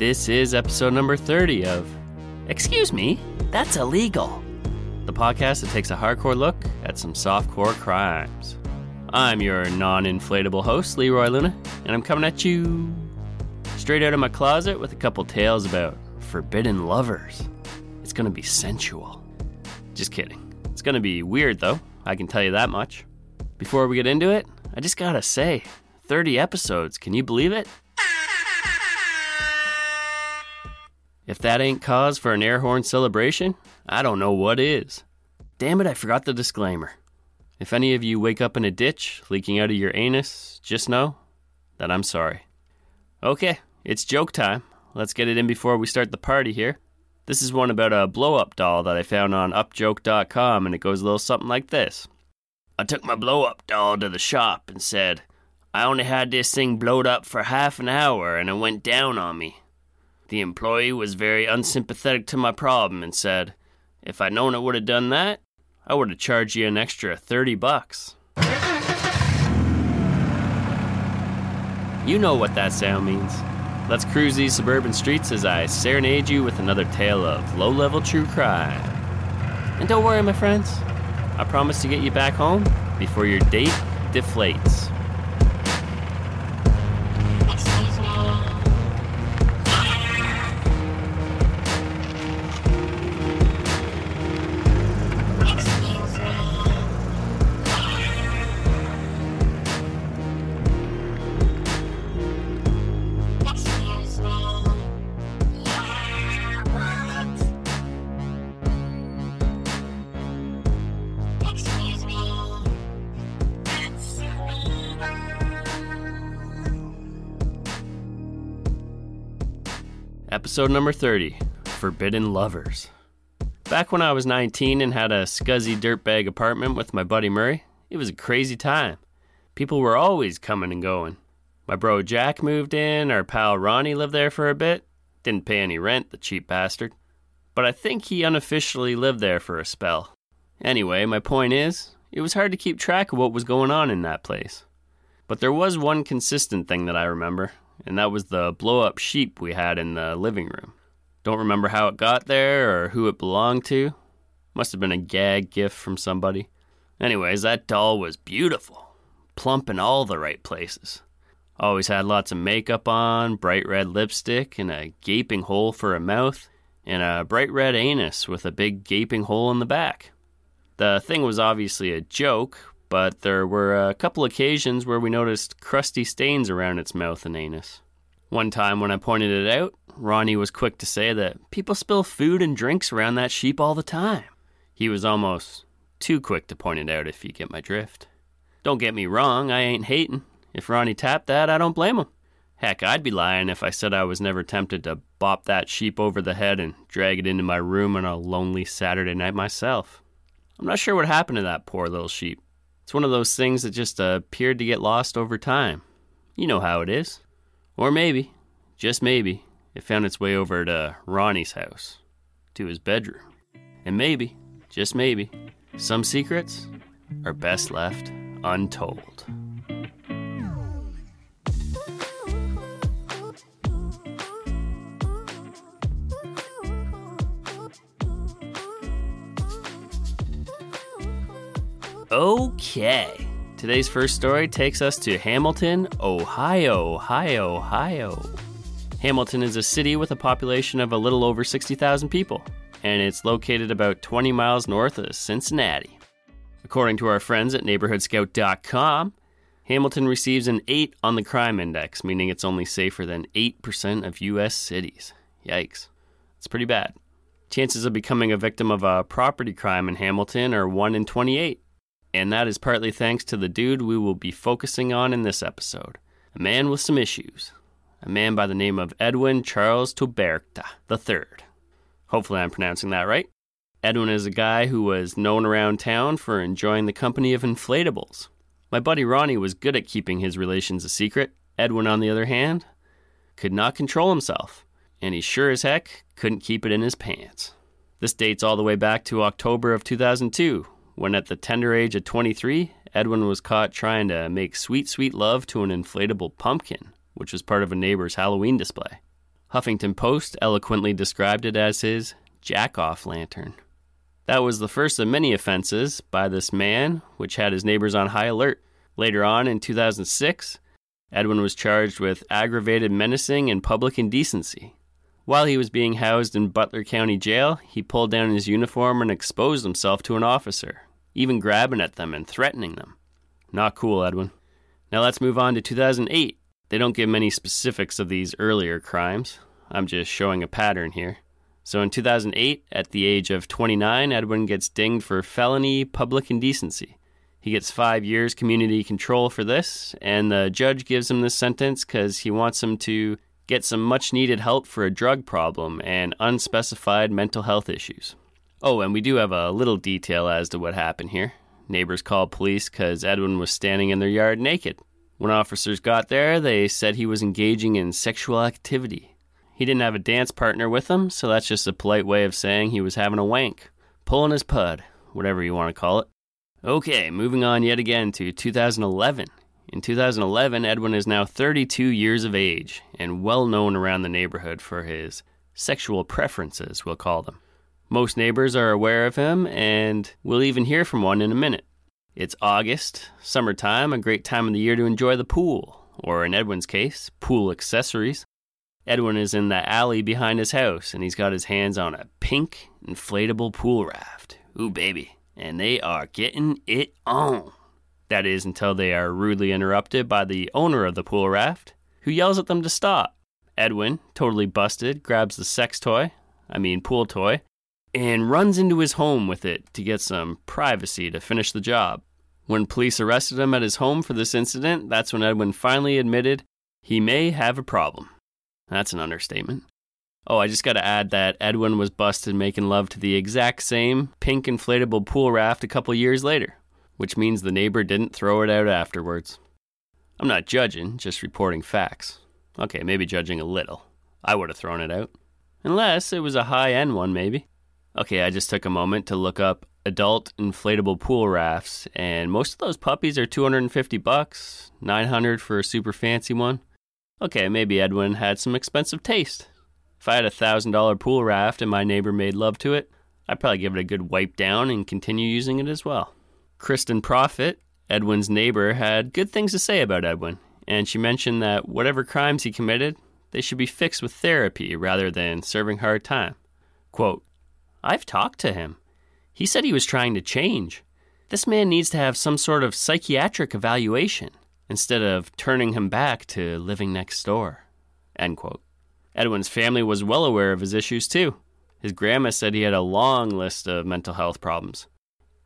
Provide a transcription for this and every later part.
This is episode number 30 of Excuse Me, That's Illegal, the podcast that takes a hardcore look at some softcore crimes. I'm your non inflatable host, Leroy Luna, and I'm coming at you straight out of my closet with a couple tales about forbidden lovers. It's gonna be sensual. Just kidding. It's gonna be weird though, I can tell you that much. Before we get into it, I just gotta say 30 episodes, can you believe it? If that ain't cause for an air horn celebration, I don't know what is. Damn it, I forgot the disclaimer. If any of you wake up in a ditch leaking out of your anus, just know that I'm sorry. Okay, it's joke time. Let's get it in before we start the party here. This is one about a blow up doll that I found on upjoke.com, and it goes a little something like this I took my blow up doll to the shop and said, I only had this thing blowed up for half an hour and it went down on me. The employee was very unsympathetic to my problem and said, If I'd known it would have done that, I would have charged you an extra 30 bucks. You know what that sound means. Let's cruise these suburban streets as I serenade you with another tale of low level true crime. And don't worry, my friends, I promise to get you back home before your date deflates. Episode number 30 Forbidden Lovers. Back when I was 19 and had a scuzzy dirtbag apartment with my buddy Murray, it was a crazy time. People were always coming and going. My bro Jack moved in, our pal Ronnie lived there for a bit. Didn't pay any rent, the cheap bastard. But I think he unofficially lived there for a spell. Anyway, my point is, it was hard to keep track of what was going on in that place. But there was one consistent thing that I remember, and that was the blow up sheep we had in the living room. Don't remember how it got there or who it belonged to. Must have been a gag gift from somebody. Anyways, that doll was beautiful, plump in all the right places. Always had lots of makeup on, bright red lipstick, and a gaping hole for a mouth, and a bright red anus with a big gaping hole in the back. The thing was obviously a joke, but there were a couple occasions where we noticed crusty stains around its mouth and anus. One time when I pointed it out, Ronnie was quick to say that people spill food and drinks around that sheep all the time. He was almost too quick to point it out if you get my drift. Don't get me wrong, I ain't hating. If Ronnie tapped that, I don't blame him. Heck, I'd be lying if I said I was never tempted to bop that sheep over the head and drag it into my room on a lonely Saturday night myself. I'm not sure what happened to that poor little sheep. It's one of those things that just appeared to get lost over time. You know how it is. Or maybe, just maybe, it found its way over to Ronnie's house, to his bedroom. And maybe, just maybe, some secrets are best left untold. Okay. Today's first story takes us to Hamilton, Ohio. Ohio, Ohio. Hamilton is a city with a population of a little over 60,000 people, and it's located about 20 miles north of Cincinnati. According to our friends at neighborhoodscout.com, Hamilton receives an 8 on the crime index, meaning it's only safer than 8% of US cities. Yikes. It's pretty bad. Chances of becoming a victim of a property crime in Hamilton are 1 in 28 and that is partly thanks to the dude we will be focusing on in this episode a man with some issues. A man by the name of Edwin Charles Toberta III. Hopefully, I'm pronouncing that right. Edwin is a guy who was known around town for enjoying the company of inflatables. My buddy Ronnie was good at keeping his relations a secret. Edwin, on the other hand, could not control himself, and he sure as heck couldn't keep it in his pants. This dates all the way back to October of 2002, when at the tender age of 23, Edwin was caught trying to make sweet, sweet love to an inflatable pumpkin, which was part of a neighbor's Halloween display. Huffington Post eloquently described it as his jack off lantern. That was the first of many offenses by this man, which had his neighbors on high alert. Later on, in 2006, Edwin was charged with aggravated menacing and public indecency. While he was being housed in Butler County Jail, he pulled down his uniform and exposed himself to an officer even grabbing at them and threatening them. Not cool, Edwin. Now let's move on to 2008. They don't give many specifics of these earlier crimes. I'm just showing a pattern here. So in 2008, at the age of 29, Edwin gets dinged for felony public indecency. He gets five years community control for this, and the judge gives him this sentence because he wants him to get some much needed help for a drug problem and unspecified mental health issues. Oh, and we do have a little detail as to what happened here. Neighbors called police because Edwin was standing in their yard naked. When officers got there, they said he was engaging in sexual activity. He didn't have a dance partner with him, so that's just a polite way of saying he was having a wank, pulling his pud, whatever you want to call it. Okay, moving on yet again to 2011. In 2011, Edwin is now 32 years of age and well known around the neighborhood for his sexual preferences, we'll call them. Most neighbors are aware of him, and we'll even hear from one in a minute. It's August, summertime, a great time of the year to enjoy the pool, or in Edwin's case, pool accessories. Edwin is in the alley behind his house, and he's got his hands on a pink inflatable pool raft. Ooh, baby. And they are getting it on. That is until they are rudely interrupted by the owner of the pool raft, who yells at them to stop. Edwin, totally busted, grabs the sex toy, I mean pool toy, and runs into his home with it to get some privacy to finish the job. When police arrested him at his home for this incident, that's when Edwin finally admitted he may have a problem. That's an understatement. Oh, I just gotta add that Edwin was busted making love to the exact same pink inflatable pool raft a couple years later, which means the neighbor didn't throw it out afterwards. I'm not judging, just reporting facts. Okay, maybe judging a little. I would have thrown it out. Unless it was a high end one, maybe. Okay, I just took a moment to look up adult inflatable pool rafts, and most of those puppies are 250 bucks, 900 for a super fancy one. Okay, maybe Edwin had some expensive taste. If I had a thousand dollar pool raft and my neighbor made love to it, I'd probably give it a good wipe down and continue using it as well. Kristen Profit, Edwin's neighbor, had good things to say about Edwin, and she mentioned that whatever crimes he committed, they should be fixed with therapy rather than serving hard time. Quote, I've talked to him. He said he was trying to change. This man needs to have some sort of psychiatric evaluation instead of turning him back to living next door. End quote. Edwin's family was well aware of his issues too. His grandma said he had a long list of mental health problems.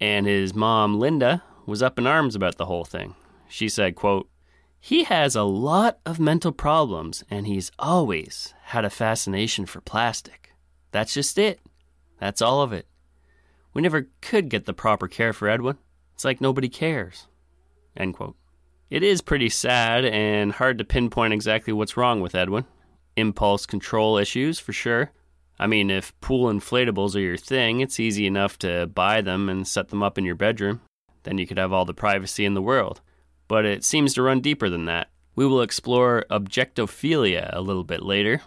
And his mom, Linda, was up in arms about the whole thing. She said, quote, He has a lot of mental problems and he's always had a fascination for plastic. That's just it. That's all of it. We never could get the proper care for Edwin. It's like nobody cares. End quote. It is pretty sad and hard to pinpoint exactly what's wrong with Edwin. Impulse control issues, for sure. I mean, if pool inflatables are your thing, it's easy enough to buy them and set them up in your bedroom. Then you could have all the privacy in the world. But it seems to run deeper than that. We will explore objectophilia a little bit later,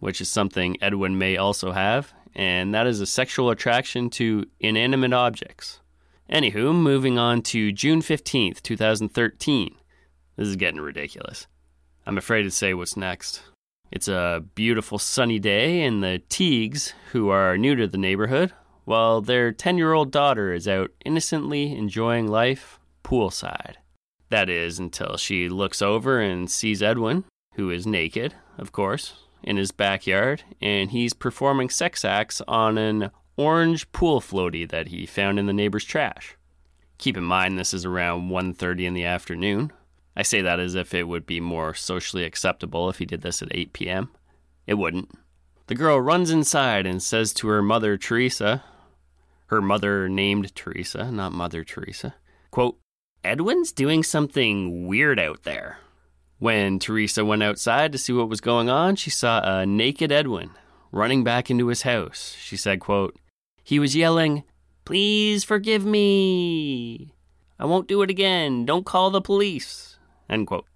which is something Edwin may also have, and that is a sexual attraction to inanimate objects. Anywho, moving on to June 15th, 2013. This is getting ridiculous. I'm afraid to say what's next. It's a beautiful sunny day, and the Teagues, who are new to the neighborhood, while their 10 year old daughter is out innocently enjoying life poolside. That is, until she looks over and sees Edwin, who is naked, of course, in his backyard, and he's performing sex acts on an orange pool floaty that he found in the neighbor's trash. Keep in mind this is around 1:30 in the afternoon. I say that as if it would be more socially acceptable if he did this at 8 p.m. It wouldn't. The girl runs inside and says to her mother Teresa, her mother named Teresa, not Mother Teresa, quote, Edwin's doing something weird out there. When Teresa went outside to see what was going on, she saw a naked Edwin running back into his house. She said, quote, He was yelling, Please forgive me. I won't do it again. Don't call the police. End quote.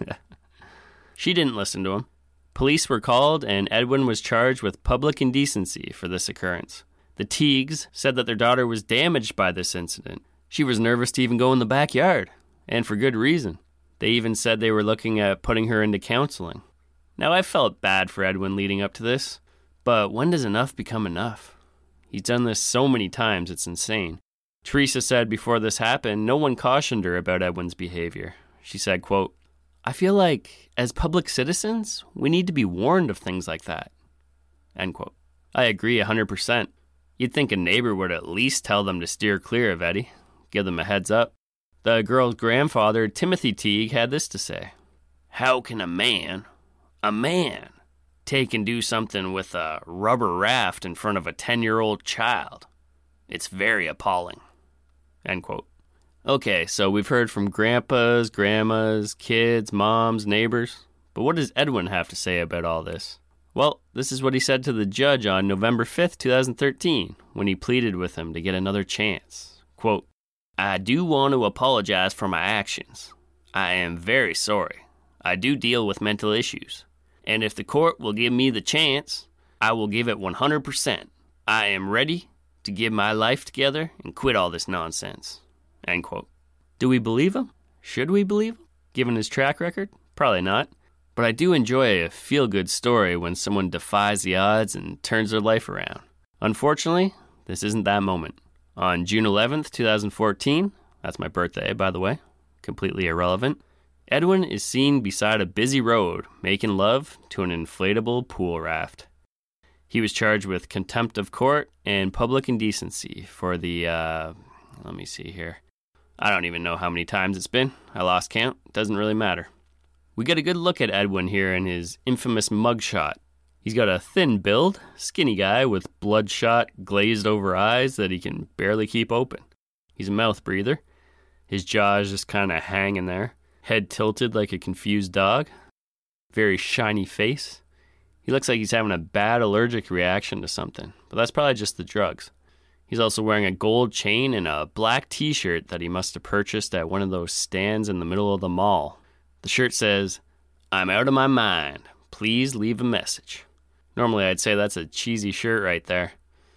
she didn't listen to him. Police were called, and Edwin was charged with public indecency for this occurrence. The Teagues said that their daughter was damaged by this incident. She was nervous to even go in the backyard, and for good reason. They even said they were looking at putting her into counseling. Now, I felt bad for Edwin leading up to this, but when does enough become enough? He's done this so many times, it's insane. Teresa said before this happened, no one cautioned her about Edwin's behavior. She said, quote, I feel like, as public citizens, we need to be warned of things like that. End quote. I agree 100%. You'd think a neighbor would at least tell them to steer clear of Eddie, give them a heads up. The girl's grandfather, Timothy Teague, had this to say How can a man, a man, take and do something with a rubber raft in front of a 10 year old child? It's very appalling. End quote. Okay, so we've heard from grandpas, grandmas, kids, moms, neighbors. But what does Edwin have to say about all this? Well, this is what he said to the judge on November 5th, 2013, when he pleaded with him to get another chance. Quote, I do want to apologize for my actions. I am very sorry. I do deal with mental issues. And if the court will give me the chance, I will give it 100%. I am ready to give my life together and quit all this nonsense. End quote. Do we believe him? Should we believe him? Given his track record? Probably not. But I do enjoy a feel good story when someone defies the odds and turns their life around. Unfortunately, this isn't that moment. On June 11th, 2014, that's my birthday, by the way, completely irrelevant, Edwin is seen beside a busy road making love to an inflatable pool raft. He was charged with contempt of court and public indecency for the, uh, let me see here. I don't even know how many times it's been. I lost count. Doesn't really matter. We get a good look at Edwin here in his infamous mugshot. He's got a thin build, skinny guy with bloodshot, glazed over eyes that he can barely keep open. He's a mouth breather. His jaws just kind of hanging there, head tilted like a confused dog. Very shiny face. He looks like he's having a bad allergic reaction to something, but that's probably just the drugs. He's also wearing a gold chain and a black t shirt that he must have purchased at one of those stands in the middle of the mall. The shirt says, I'm out of my mind. Please leave a message. Normally, I'd say that's a cheesy shirt right there.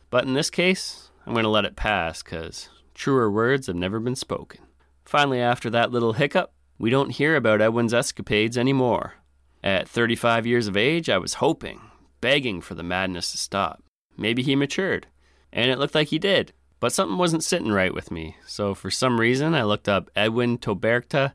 But in this case, I'm going to let it pass because truer words have never been spoken. Finally, after that little hiccup, we don't hear about Edwin's escapades anymore. At 35 years of age, I was hoping, begging for the madness to stop. Maybe he matured and it looked like he did. But something wasn't sitting right with me, so for some reason I looked up Edwin Toberta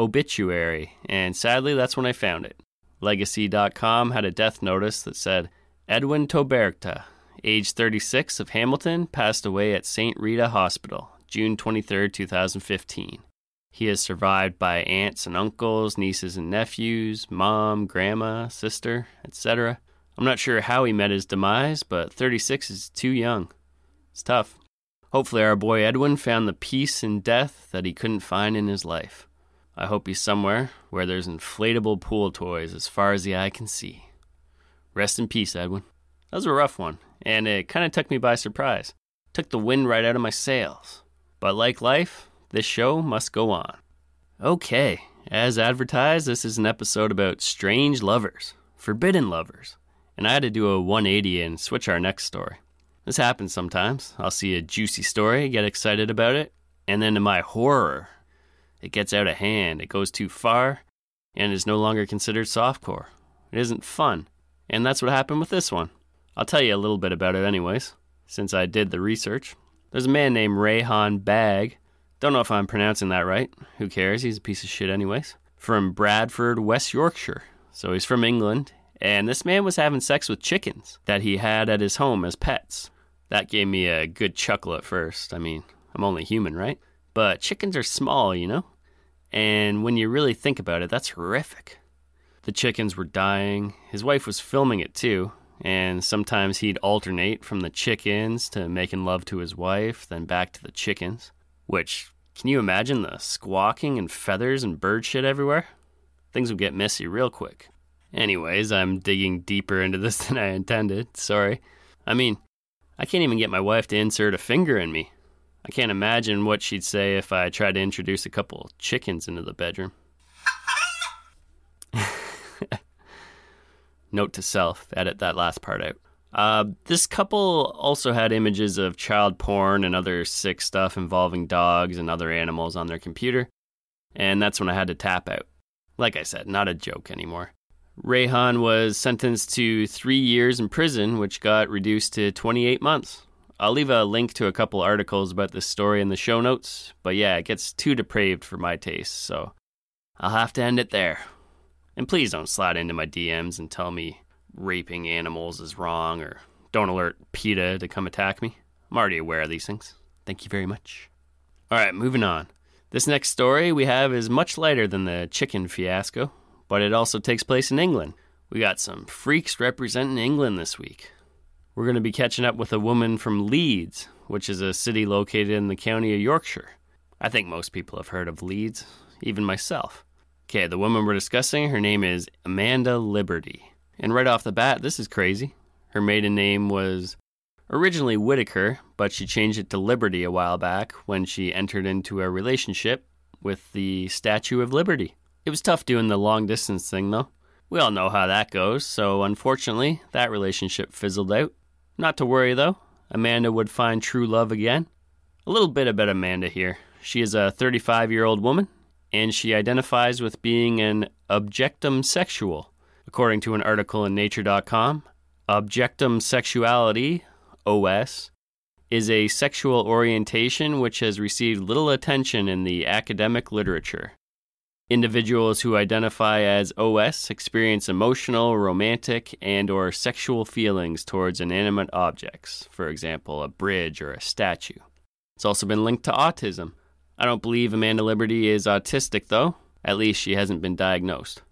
obituary, and sadly that's when I found it. Legacy.com had a death notice that said Edwin Toberta, age 36 of Hamilton, passed away at St. Rita Hospital, June 23, 2015. He is survived by aunts and uncles, nieces and nephews, mom, grandma, sister, etc. I'm not sure how he met his demise, but 36 is too young. It's tough. Hopefully, our boy Edwin found the peace in death that he couldn't find in his life. I hope he's somewhere where there's inflatable pool toys as far as the eye can see. Rest in peace, Edwin. That was a rough one, and it kind of took me by surprise. Took the wind right out of my sails. But like life, this show must go on. Okay, as advertised, this is an episode about strange lovers, forbidden lovers, and I had to do a 180 and switch our next story. This happens sometimes. I'll see a juicy story, get excited about it, and then to my horror, it gets out of hand, it goes too far, and is no longer considered softcore. It isn't fun. And that's what happened with this one. I'll tell you a little bit about it, anyways, since I did the research. There's a man named Rayhan Bag. Don't know if I'm pronouncing that right. Who cares? He's a piece of shit, anyways. From Bradford, West Yorkshire. So he's from England, and this man was having sex with chickens that he had at his home as pets. That gave me a good chuckle at first. I mean, I'm only human, right? But chickens are small, you know? And when you really think about it, that's horrific. The chickens were dying. His wife was filming it too, and sometimes he'd alternate from the chickens to making love to his wife, then back to the chickens. Which, can you imagine the squawking and feathers and bird shit everywhere? Things would get messy real quick. Anyways, I'm digging deeper into this than I intended. Sorry. I mean, I can't even get my wife to insert a finger in me. I can't imagine what she'd say if I tried to introduce a couple chickens into the bedroom. Note to self, edit that last part out. Uh, this couple also had images of child porn and other sick stuff involving dogs and other animals on their computer, and that's when I had to tap out. Like I said, not a joke anymore. Rayhan was sentenced to three years in prison, which got reduced to 28 months. I'll leave a link to a couple articles about this story in the show notes, but yeah, it gets too depraved for my taste, so I'll have to end it there. And please don't slide into my DMs and tell me raping animals is wrong or don't alert PETA to come attack me. I'm already aware of these things. Thank you very much. All right, moving on. This next story we have is much lighter than the chicken fiasco, but it also takes place in England. We got some freaks representing England this week. We're going to be catching up with a woman from Leeds, which is a city located in the county of Yorkshire. I think most people have heard of Leeds, even myself. Okay, the woman we're discussing, her name is Amanda Liberty. And right off the bat, this is crazy. Her maiden name was originally Whitaker, but she changed it to Liberty a while back when she entered into a relationship with the Statue of Liberty. It was tough doing the long distance thing, though. We all know how that goes, so unfortunately, that relationship fizzled out. Not to worry though, Amanda would find true love again. A little bit about Amanda here. She is a 35 year old woman, and she identifies with being an objectum sexual. According to an article in Nature.com, objectum sexuality, OS, is a sexual orientation which has received little attention in the academic literature. Individuals who identify as OS experience emotional, romantic, and or sexual feelings towards inanimate objects, for example, a bridge or a statue. It's also been linked to autism. I don't believe Amanda Liberty is autistic though, at least she hasn't been diagnosed.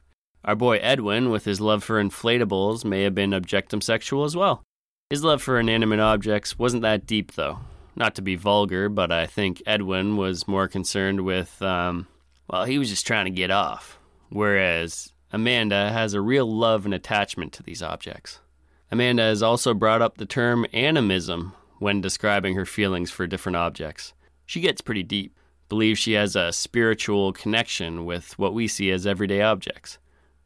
Our boy Edwin, with his love for inflatables, may have been objectum sexual as well. His love for inanimate objects wasn't that deep though. Not to be vulgar, but I think Edwin was more concerned with um, well, he was just trying to get off. Whereas Amanda has a real love and attachment to these objects. Amanda has also brought up the term animism when describing her feelings for different objects. She gets pretty deep, believes she has a spiritual connection with what we see as everyday objects.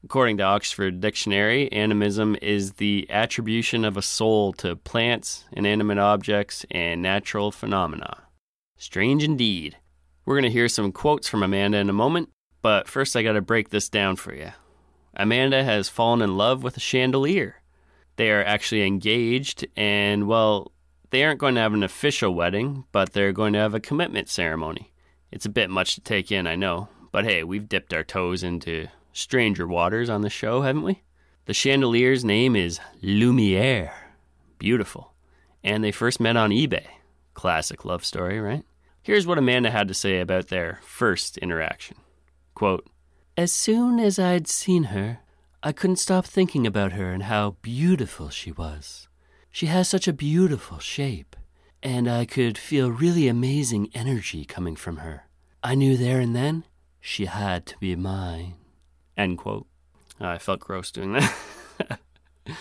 According to Oxford Dictionary, animism is the attribution of a soul to plants, inanimate objects, and natural phenomena. Strange indeed. We're going to hear some quotes from Amanda in a moment, but first I got to break this down for you. Amanda has fallen in love with a chandelier. They are actually engaged, and well, they aren't going to have an official wedding, but they're going to have a commitment ceremony. It's a bit much to take in, I know, but hey, we've dipped our toes into stranger waters on the show, haven't we? The chandelier's name is Lumiere. Beautiful. And they first met on eBay. Classic love story, right? Here's what Amanda had to say about their first interaction. Quote, As soon as I'd seen her, I couldn't stop thinking about her and how beautiful she was. She has such a beautiful shape, and I could feel really amazing energy coming from her. I knew there and then she had to be mine. End quote. I felt gross doing that.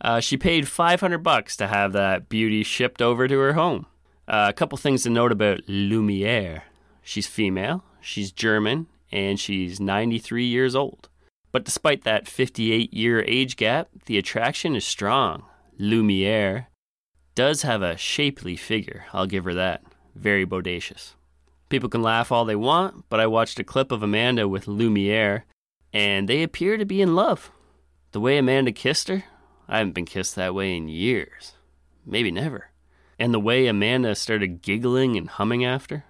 uh, she paid 500 bucks to have that beauty shipped over to her home. Uh, a couple things to note about Lumiere. She's female, she's German, and she's 93 years old. But despite that 58 year age gap, the attraction is strong. Lumiere does have a shapely figure, I'll give her that. Very bodacious. People can laugh all they want, but I watched a clip of Amanda with Lumiere, and they appear to be in love. The way Amanda kissed her, I haven't been kissed that way in years. Maybe never. And the way Amanda started giggling and humming after,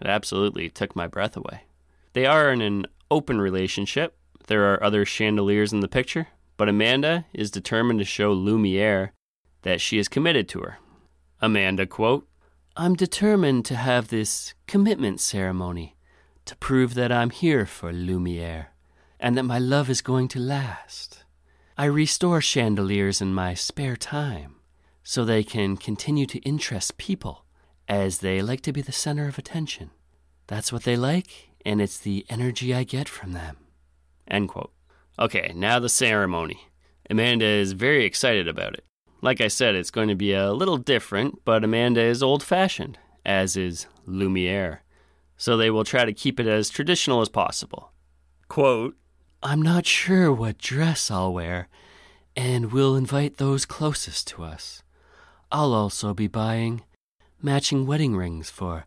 it absolutely took my breath away. They are in an open relationship. There are other chandeliers in the picture, but Amanda is determined to show Lumiere that she is committed to her. Amanda, quote, I'm determined to have this commitment ceremony to prove that I'm here for Lumiere and that my love is going to last. I restore chandeliers in my spare time so they can continue to interest people as they like to be the center of attention. That's what they like, and it's the energy I get from them. End quote. Okay, now the ceremony. Amanda is very excited about it. Like I said, it's going to be a little different, but Amanda is old fashioned, as is Lumiere. So they will try to keep it as traditional as possible. Quote, I'm not sure what dress I'll wear, and we'll invite those closest to us. I'll also be buying matching wedding rings for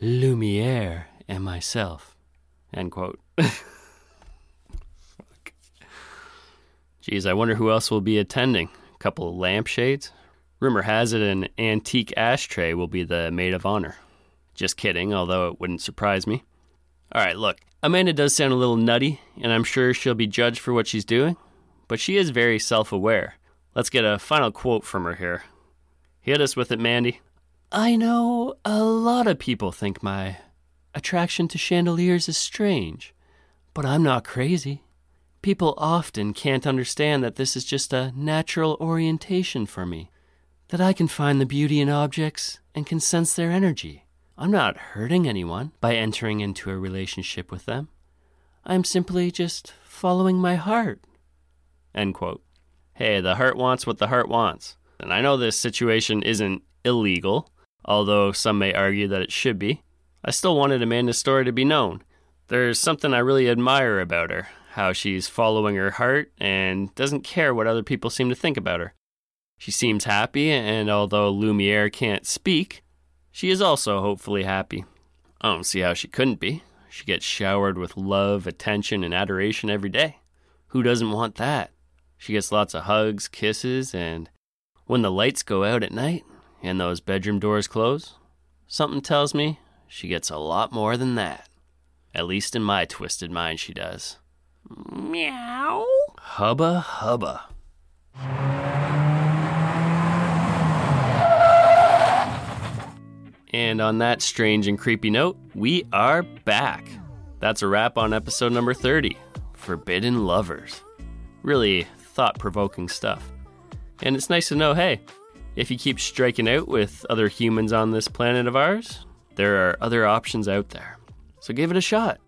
Lumiere and myself. End quote. Geez, I wonder who else will be attending A couple of lampshades. Rumor has it an antique ashtray will be the maid of honor. Just kidding, although it wouldn't surprise me. All right, look, Amanda does sound a little nutty, and I'm sure she'll be judged for what she's doing, but she is very self aware. Let's get a final quote from her here. Hit us with it, Mandy. I know a lot of people think my attraction to chandeliers is strange, but I'm not crazy. People often can't understand that this is just a natural orientation for me, that I can find the beauty in objects and can sense their energy. I'm not hurting anyone by entering into a relationship with them. I'm simply just following my heart. End quote. Hey, the heart wants what the heart wants. And I know this situation isn't illegal, although some may argue that it should be. I still wanted Amanda's story to be known. There's something I really admire about her how she's following her heart and doesn't care what other people seem to think about her. She seems happy, and although Lumiere can't speak, she is also hopefully happy. I don't see how she couldn't be. She gets showered with love, attention, and adoration every day. Who doesn't want that? She gets lots of hugs, kisses, and when the lights go out at night and those bedroom doors close, something tells me she gets a lot more than that. At least in my twisted mind, she does. Meow. Hubba hubba. And on that strange and creepy note, we are back. That's a wrap on episode number 30 Forbidden Lovers. Really thought provoking stuff. And it's nice to know hey, if you keep striking out with other humans on this planet of ours, there are other options out there. So give it a shot.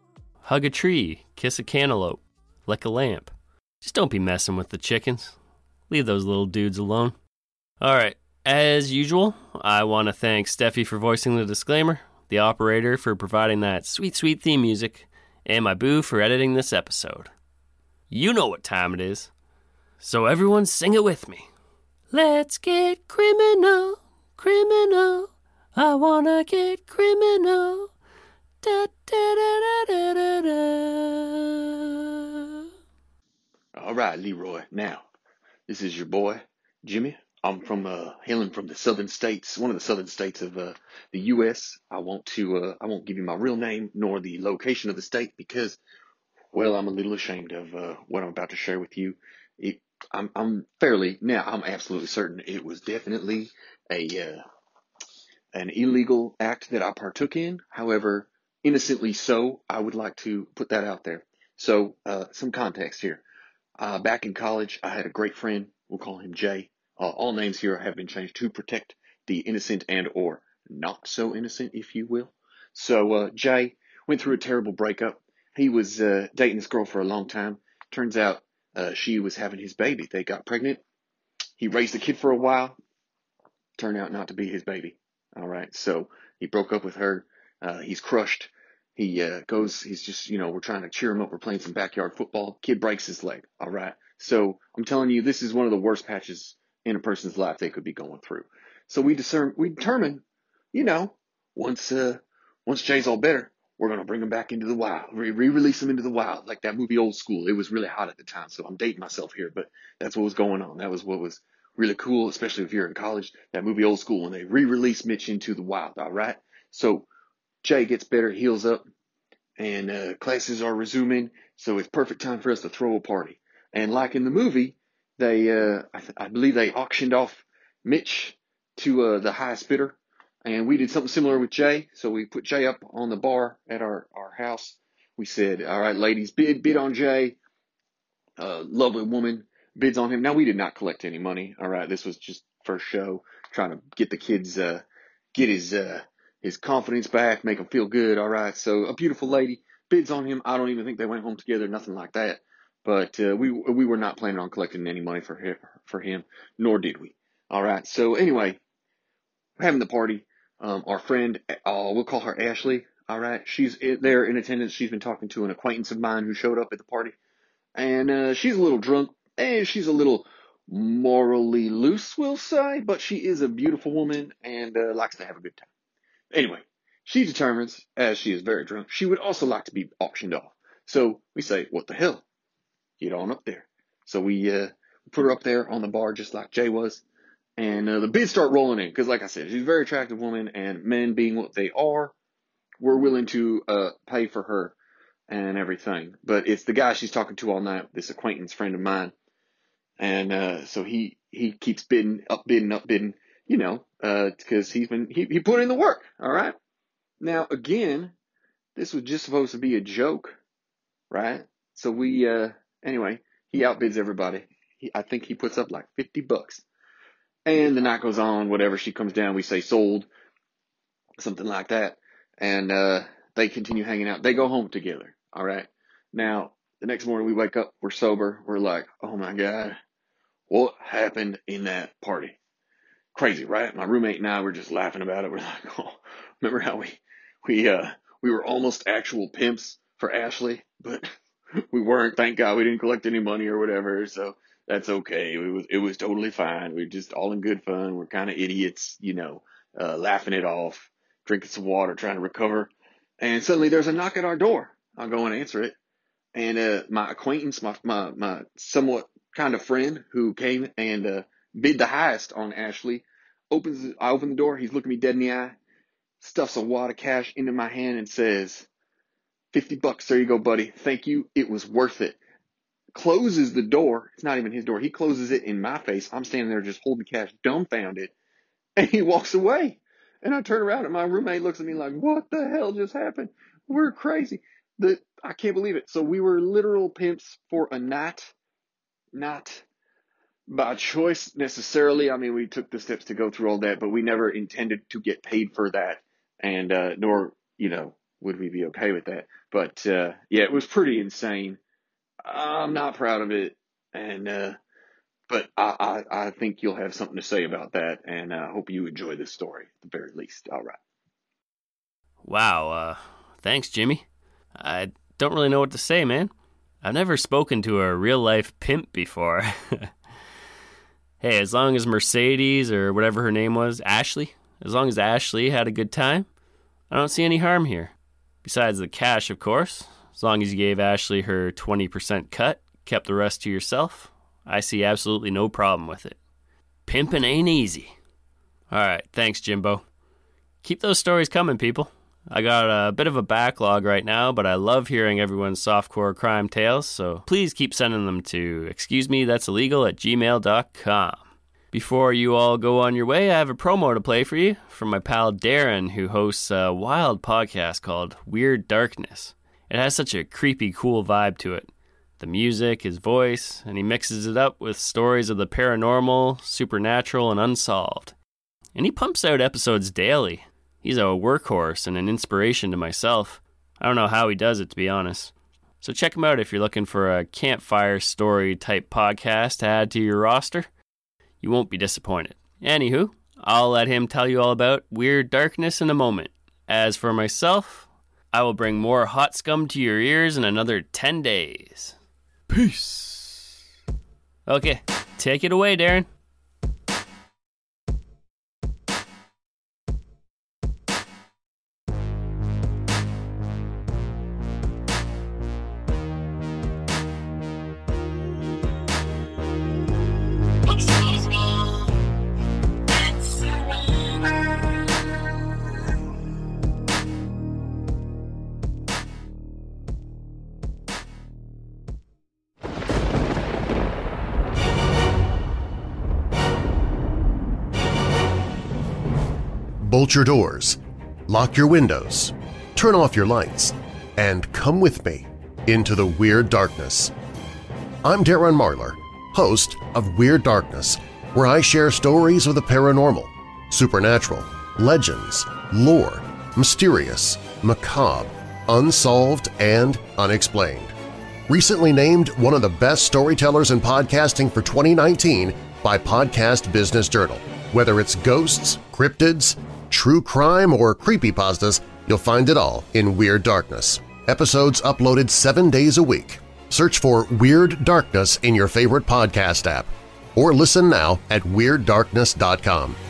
Hug a tree, kiss a cantaloupe, like a lamp. Just don't be messing with the chickens. Leave those little dudes alone. All right, as usual, I want to thank Steffi for voicing the disclaimer, the operator for providing that sweet, sweet theme music, and my boo for editing this episode. You know what time it is. So everyone sing it with me. Let's get criminal, criminal. I wanna get criminal. Da, da, da, da, da, da. All right, Leroy. Now, this is your boy, Jimmy. I'm from uh, hailing from the southern states, one of the southern states of uh, the U.S. I want to, uh, I won't give you my real name nor the location of the state because Well, I'm a little ashamed of uh, what I'm about to share with you. It, I'm, I'm fairly now. I'm absolutely certain it was definitely a uh, an illegal act that I partook in. However, innocently so, I would like to put that out there. So, uh, some context here. Uh, back in college, I had a great friend. We'll call him Jay. Uh, all names here have been changed to protect the innocent and or not so innocent, if you will. So, uh, Jay went through a terrible breakup. He was uh, dating this girl for a long time. Turns out uh, she was having his baby. They got pregnant. He raised the kid for a while. Turned out not to be his baby. All right. So he broke up with her. Uh, he's crushed. He uh, goes, he's just, you know, we're trying to cheer him up. We're playing some backyard football. Kid breaks his leg. All right. So I'm telling you, this is one of the worst patches in a person's life they could be going through. So we discern, we determine, you know, once, uh, once Jay's all better, we're going to bring him back into the wild, re-release him into the wild, like that movie Old School. It was really hot at the time, so I'm dating myself here, but that's what was going on. That was what was really cool, especially if you're in college. That movie Old School when they re-release Mitch into the wild. All right, so Jay gets better, heals up, and uh, classes are resuming. So it's perfect time for us to throw a party. And like in the movie, they uh, I, I believe they auctioned off Mitch to uh, the highest bidder and we did something similar with Jay. So we put Jay up on the bar at our, our house. We said, all right, ladies, bid, bid on Jay. Lovely woman bids on him. Now we did not collect any money. All right. This was just first show trying to get the kids, uh, get his, uh, his confidence back, make him feel good. All right. So a beautiful lady bids on him. I don't even think they went home together. Nothing like that. But, uh, we, we were not planning on collecting any money for him, for him, nor did we. All right. So anyway, having the party. Um, our friend, uh, we'll call her Ashley. All right. She's there in attendance. She's been talking to an acquaintance of mine who showed up at the party. And, uh, she's a little drunk and she's a little morally loose, we'll say, but she is a beautiful woman and, uh, likes to have a good time. Anyway, she determines, as she is very drunk, she would also like to be auctioned off. So we say, what the hell? Get on up there. So we, uh, put her up there on the bar just like Jay was. And uh, the bids start rolling in because, like I said, she's a very attractive woman, and men being what they are, we're willing to uh, pay for her and everything. But it's the guy she's talking to all night, this acquaintance friend of mine, and uh, so he he keeps bidding up, bidding up, bidding, you know, because uh, he's been he he put in the work. All right. Now again, this was just supposed to be a joke, right? So we uh anyway, he outbids everybody. He, I think he puts up like fifty bucks. And the night goes on, whatever. She comes down, we say sold, something like that. And, uh, they continue hanging out. They go home together. All right. Now, the next morning we wake up, we're sober. We're like, oh my God, what happened in that party? Crazy, right? My roommate and I were just laughing about it. We're like, oh, remember how we, we, uh, we were almost actual pimps for Ashley, but we weren't. Thank God we didn't collect any money or whatever. So that's okay. It was it was totally fine. We are just all in good fun. We're kind of idiots, you know, uh, laughing it off, drinking some water, trying to recover. And suddenly there's a knock at our door. I'll go and answer it. And uh, my acquaintance, my my my somewhat kind of friend who came and uh, bid the highest on Ashley, opens. I open the door. He's looking me dead in the eye, stuffs a wad of cash into my hand, and says, 50 bucks. There you go, buddy. Thank you. It was worth it closes the door. It's not even his door. He closes it in my face. I'm standing there just holding cash, dumbfounded. And he walks away. And I turn around and my roommate looks at me like, what the hell just happened? We're crazy. The, I can't believe it. So we were literal pimps for a night, not by choice necessarily. I mean, we took the steps to go through all that, but we never intended to get paid for that. And, uh, nor, you know, would we be okay with that. But, uh, yeah, it was pretty insane. I'm not proud of it, and uh, but I, I, I think you'll have something to say about that, and I uh, hope you enjoy this story at the very least. All right. Wow. Uh, thanks, Jimmy. I don't really know what to say, man. I've never spoken to a real life pimp before. hey, as long as Mercedes or whatever her name was, Ashley, as long as Ashley had a good time, I don't see any harm here. Besides the cash, of course. As long as you gave Ashley her 20% cut, kept the rest to yourself, I see absolutely no problem with it. Pimpin' ain't easy. All right, thanks, Jimbo. Keep those stories coming, people. I got a bit of a backlog right now, but I love hearing everyone's softcore crime tales, so please keep sending them to excuse me that's illegal at gmail.com. Before you all go on your way, I have a promo to play for you from my pal Darren, who hosts a wild podcast called Weird Darkness. It has such a creepy, cool vibe to it. The music, his voice, and he mixes it up with stories of the paranormal, supernatural, and unsolved. And he pumps out episodes daily. He's a workhorse and an inspiration to myself. I don't know how he does it, to be honest. So check him out if you're looking for a campfire story type podcast to add to your roster. You won't be disappointed. Anywho, I'll let him tell you all about Weird Darkness in a moment. As for myself, I will bring more hot scum to your ears in another 10 days. Peace. Okay, take it away, Darren. Bolt your doors, lock your windows, turn off your lights, and come with me into the Weird Darkness. I'm Darren Marlar, host of Weird Darkness, where I share stories of the paranormal, supernatural, legends, lore, mysterious, macabre, unsolved, and unexplained. Recently named one of the best storytellers in podcasting for 2019 by Podcast Business Journal. Whether it's ghosts, cryptids, true crime, or creepypastas, you'll find it all in Weird Darkness. Episodes uploaded seven days a week. Search for Weird Darkness in your favorite podcast app or listen now at WeirdDarkness.com.